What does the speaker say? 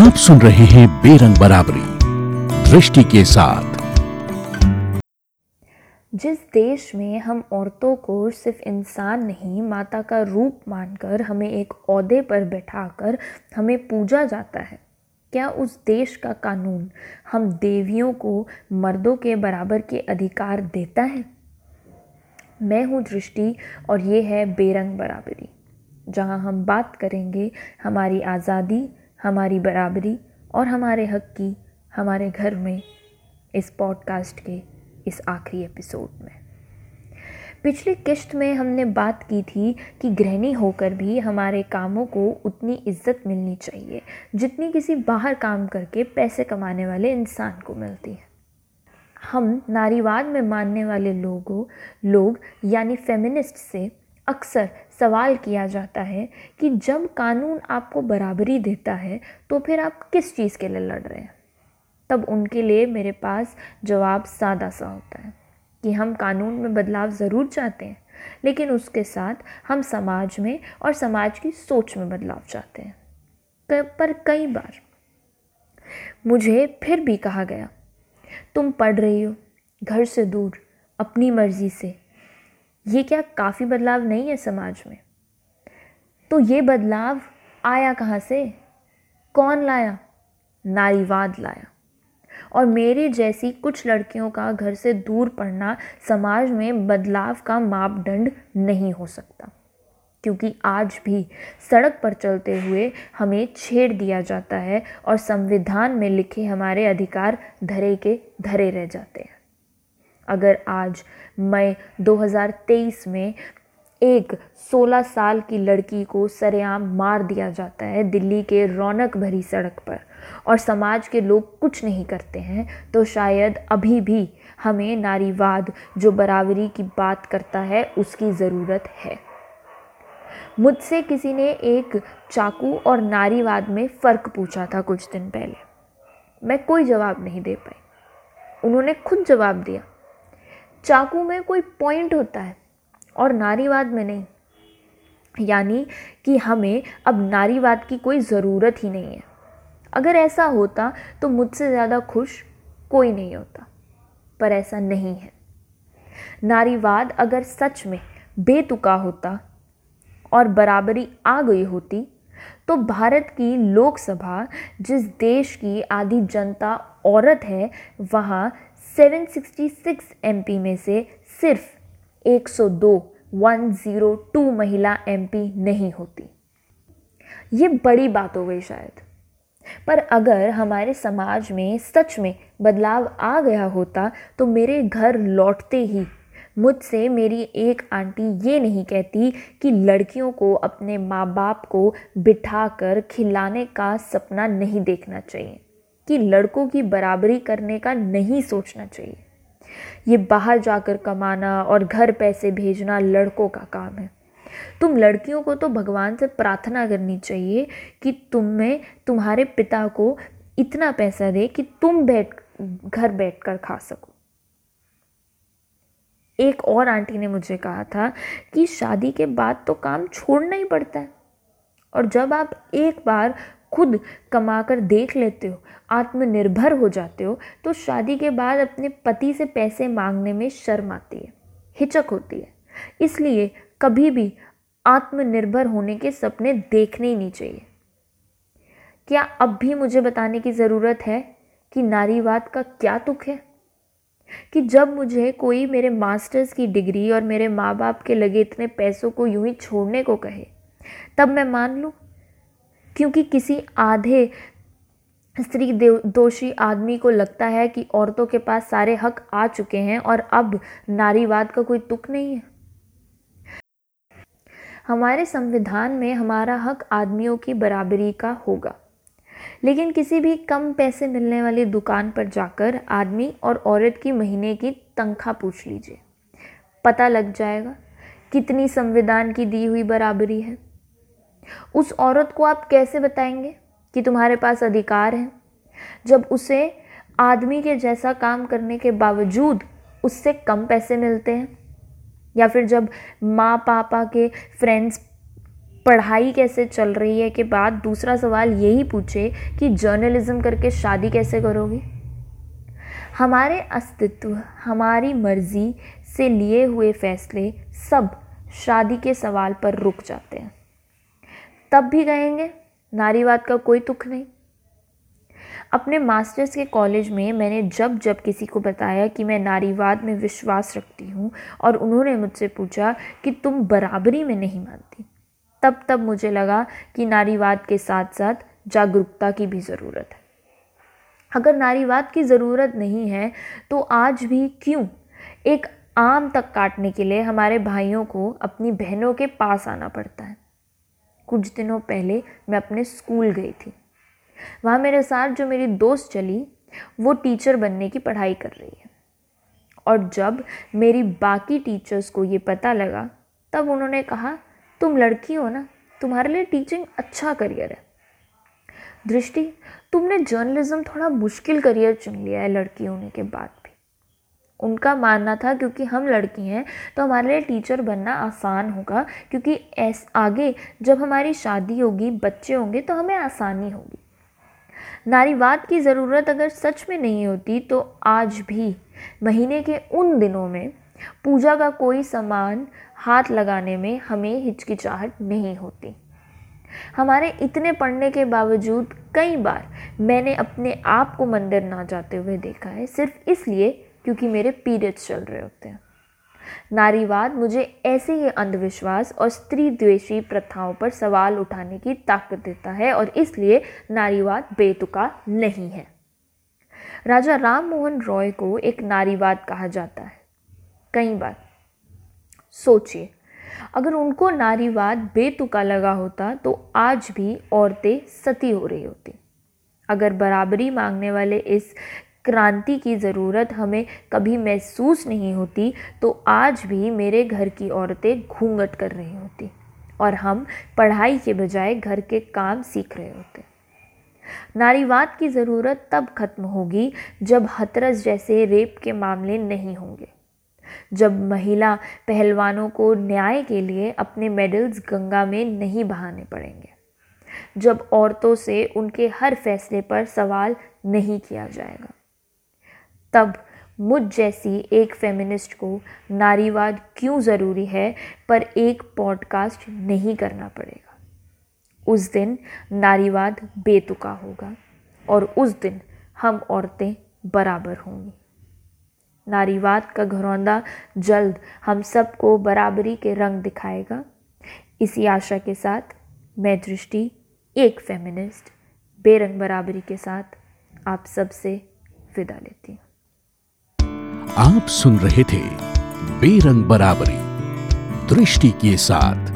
आप सुन रहे हैं बेरंग बराबरी, दृष्टि के साथ। जिस देश में हम औरतों को सिर्फ़ इंसान नहीं, माता का रूप मानकर हमें एक औहदे पर बैठाकर हमें पूजा जाता है, क्या उस देश का कानून हम देवियों को मर्दों के बराबर के अधिकार देता है? मैं हूँ दृष्टि और ये है बेरंग बराबरी, जहाँ हम बात करेंगे हमारी आज़ादी हमारी बराबरी और हमारे हक की हमारे घर में इस पॉडकास्ट के इस आखिरी एपिसोड में। पिछली किश्त में हमने बात की थी कि गृहिणी होकर भी हमारे कामों को उतनी इज़्ज़त मिलनी चाहिए, जितनी किसी बाहर काम करके पैसे कमाने वाले इंसान को मिलती है। हम नारीवाद में मानने वाले लोगों, लोग, यानी फेमिनिस्ट से अक्सर सवाल किया जाता है कि जब कानून आपको बराबरी देता है तो फिर आप किस चीज़ के लिए लड़ रहे हैं? तब उनके लिए मेरे पास जवाब सादा सा होता है कि हम कानून में बदलाव ज़रूर चाहते हैं, लेकिन उसके साथ हम समाज में और समाज की सोच में बदलाव चाहते हैं। पर कई बार मुझे फिर भी कहा गया, तुम पढ़ रही हो, घर से दूर, अपनी मर्ज़ी से ये क्या काफ़ी बदलाव नहीं है समाज में? तो ये बदलाव आया कहाँ से? कौन लाया? नारीवाद लाया। और मेरी जैसी कुछ लड़कियों का घर से दूर पढ़ना समाज में बदलाव का मापदंड नहीं हो सकता। क्योंकि आज भी सड़क पर चलते हुए हमें छेड़ दिया जाता है और संविधान में लिखे हमारे अधिकार धरे के धरे रह जाते हैं। अगर आज मई 2023 में एक 16 साल की लड़की को सरेआम मार दिया जाता है दिल्ली के रौनक भरी सड़क पर और समाज के लोग कुछ नहीं करते हैं तो शायद अभी भी हमें नारीवाद जो बराबरी की बात करता है उसकी ज़रूरत है। मुझसे किसी ने एक चाकू और नारीवाद में फ़र्क पूछा था कुछ दिन पहले। मैं कोई जवाब नहीं दे पाई। उन्होंने खुद जवाब दिया चाकू में कोई पॉइंट होता है और नारीवाद में नहीं। यानी कि हमें अब नारीवाद की कोई ज़रूरत ही नहीं है। अगर ऐसा होता तो मुझसे ज़्यादा खुश कोई नहीं होता, पर ऐसा नहीं है। नारीवाद अगर सच में बेतुका होता और बराबरी आ गई होती तो भारत की लोकसभा, जिस देश की आधी जनता औरत है, वहाँ 766 एमपी में से सिर्फ़ 102 102 महिला एमपी नहीं होती। ये बड़ी बात हो गई शायद। पर अगर हमारे समाज में सच में बदलाव आ गया होता तो मेरे घर लौटते ही मुझसे मेरी एक आंटी ये नहीं कहती कि लड़कियों को अपने माँ बाप को बिठाकर खिलाने का सपना नहीं देखना चाहिए। कि लड़कों की बराबरी करने का नहीं सोचना चाहिए। ये बाहर जाकर कमाना और घर पैसे भेजना लड़कों का काम है। तुम लड़कियों को तो भगवान से प्रार्थना करनी चाहिए कि तुम्हें, तुम्हारे पिता को इतना पैसा दे कि तुम बैठ, घर बैठ कर खा सको। एक और आंटी ने मुझे कहा था कि शादी के बाद तो काम छोड़ना ही पड़ता है। और जब आप एक बार खुद कमा कर देख लेते हो, आत्मनिर्भर हो जाते हो तो शादी के बाद अपने पति से पैसे मांगने में शर्म आती है, हिचक होती है। इसलिए कभी भी आत्मनिर्भर होने के सपने देखने ही नहीं चाहिए। क्या अब भी मुझे बताने की ज़रूरत है कि नारीवाद का क्या तुक है? कि जब मुझे कोई मेरे मास्टर्स की डिग्री और मेरे माँ बाप के लगे इतने पैसों को यूँ ही छोड़ने को कहे, तब मैं मान लूँ? क्योंकि किसी आधे स्त्री दोषी आदमी को लगता है कि औरतों के पास सारे हक आ चुके हैं और अब नारीवाद का कोई तुक नहीं है। हमारे संविधान में हमारा हक आदमियों की बराबरी का होगा। लेकिन किसी भी कम पैसे मिलने वाली दुकान पर जाकर आदमी और औरत की महीने की तनख्वाह पूछ लीजिए। पता लग जाएगा कितनी संविधान की दी हुई बराबरी है। उस औरत को आप कैसे बताएँगे कि तुम्हारे पास अधिकार है? जब उसे आदमी के जैसा काम करने के बावजूद उससे कम पैसे मिलते हैं, या फिर जब माँ पापा के फ्रेंड्स पढ़ाई कैसे चल रही है के बाद दूसरा सवाल यही पूछे कि जर्नलिज्म करके शादी कैसे करोगे? हमारे अस्तित्व, हमारी मर्ज़ी से लिए हुए फैसले सब शादी के सवाल पर रुक जाते हैं। तब भी कहेंगे नारीवाद का कोई तुख नहीं। अपने मास्टर्स के कॉलेज में मैंने जब जब किसी को बताया कि मैं नारीवाद में विश्वास रखती हूँ और उन्होंने मुझसे पूछा कि तुम बराबरी में नहीं मानती, तब तब मुझे लगा कि नारीवाद के साथ साथ जागरूकता की भी ज़रूरत है। अगर नारीवाद की ज़रूरत नहीं है तो आज भी क्यों? एक आम तक काटने के लिए हमारे भाइयों को अपनी बहनों के पास आना पड़ता है। कुछ दिनों पहले मैं अपने स्कूल गई थी। वहाँ मेरे साथ जो मेरी दोस्त चली, वो टीचर बनने की पढ़ाई कर रही है। और जब मेरी बाकी टीचर्स को ये पता लगा, तब उन्होंने कहा, तुम लड़की हो ना, तुम्हारे लिए टीचिंग अच्छा करियर है। दृष्टि, तुमने जर्नलिज्म थोड़ा मुश्किल करियर चुन लिया है लड़की होने के बाद। उनका मानना था, क्योंकि हम लड़की हैं तो हमारे लिए टीचर बनना आसान होगा। क्योंकि ऐस आगे जब हमारी शादी होगी, बच्चे होंगे तो हमें आसानी होगी। नारीवाद की ज़रूरत अगर सच में नहीं होती तो आज भी, महीने के उन दिनों में, पूजा का कोई सामान हाथ लगाने में हमें हिचकिचाहट नहीं होती। हमारे इतने पढ़ने के बावजूद कई बार मैंने अपने आप को मंदिर ना जाते हुए देखा है। सिर्फ़ इसलिए क्योंकि मेरे पीरियड्स चल रहे होते हैं। नारीवाद मुझे ऐसे ही अंधविश्वास और स्त्री द्वेषी प्रथाओं पर सवाल उठाने की ताकत देता है और इसलिए नारीवाद बेतुका नहीं है। राजा राम मोहन रॉय को एक नारीवाद कहा जाता है। कई बार। सोचिए, अगर उनको नारीवाद बेतुका लगा होता तो आज भी औरतें सती हो रही होती। अगर बराबरी मांगने वाले इस क्रांति की ज़रूरत हमें कभी महसूस नहीं होती तो आज भी मेरे घर की औरतें घूंघट कर रही होती और हम पढ़ाई के बजाय घर के काम सीख रहे होते। नारीवाद की ज़रूरत तब खत्म होगी जब हथरस जैसे रेप के मामले नहीं होंगे। जब महिला पहलवानों को न्याय के लिए अपने मेडल्स गंगा में नहीं बहाने पड़ेंगे। जब औरतों से उनके हर फैसले पर सवाल नहीं किया जाएगा। तब मुझ जैसी एक फेमिनिस्ट को नारीवाद क्यों ज़रूरी है पर एक पॉडकास्ट नहीं करना पड़ेगा। उस दिन नारीवाद बेतुका होगा और उस दिन हम औरतें बराबर होंगी। नारीवाद का घरौंदा जल्द हम सबको बराबरी के रंग दिखाएगा। इसी आशा के साथ मैं दृष्टि, एक फेमिनिस्ट बेरंग बराबरी के साथ आप सबसे विदा लेती हूँ। आप सुन रहे थे बेरंग बराबरी दृष्टि के साथ।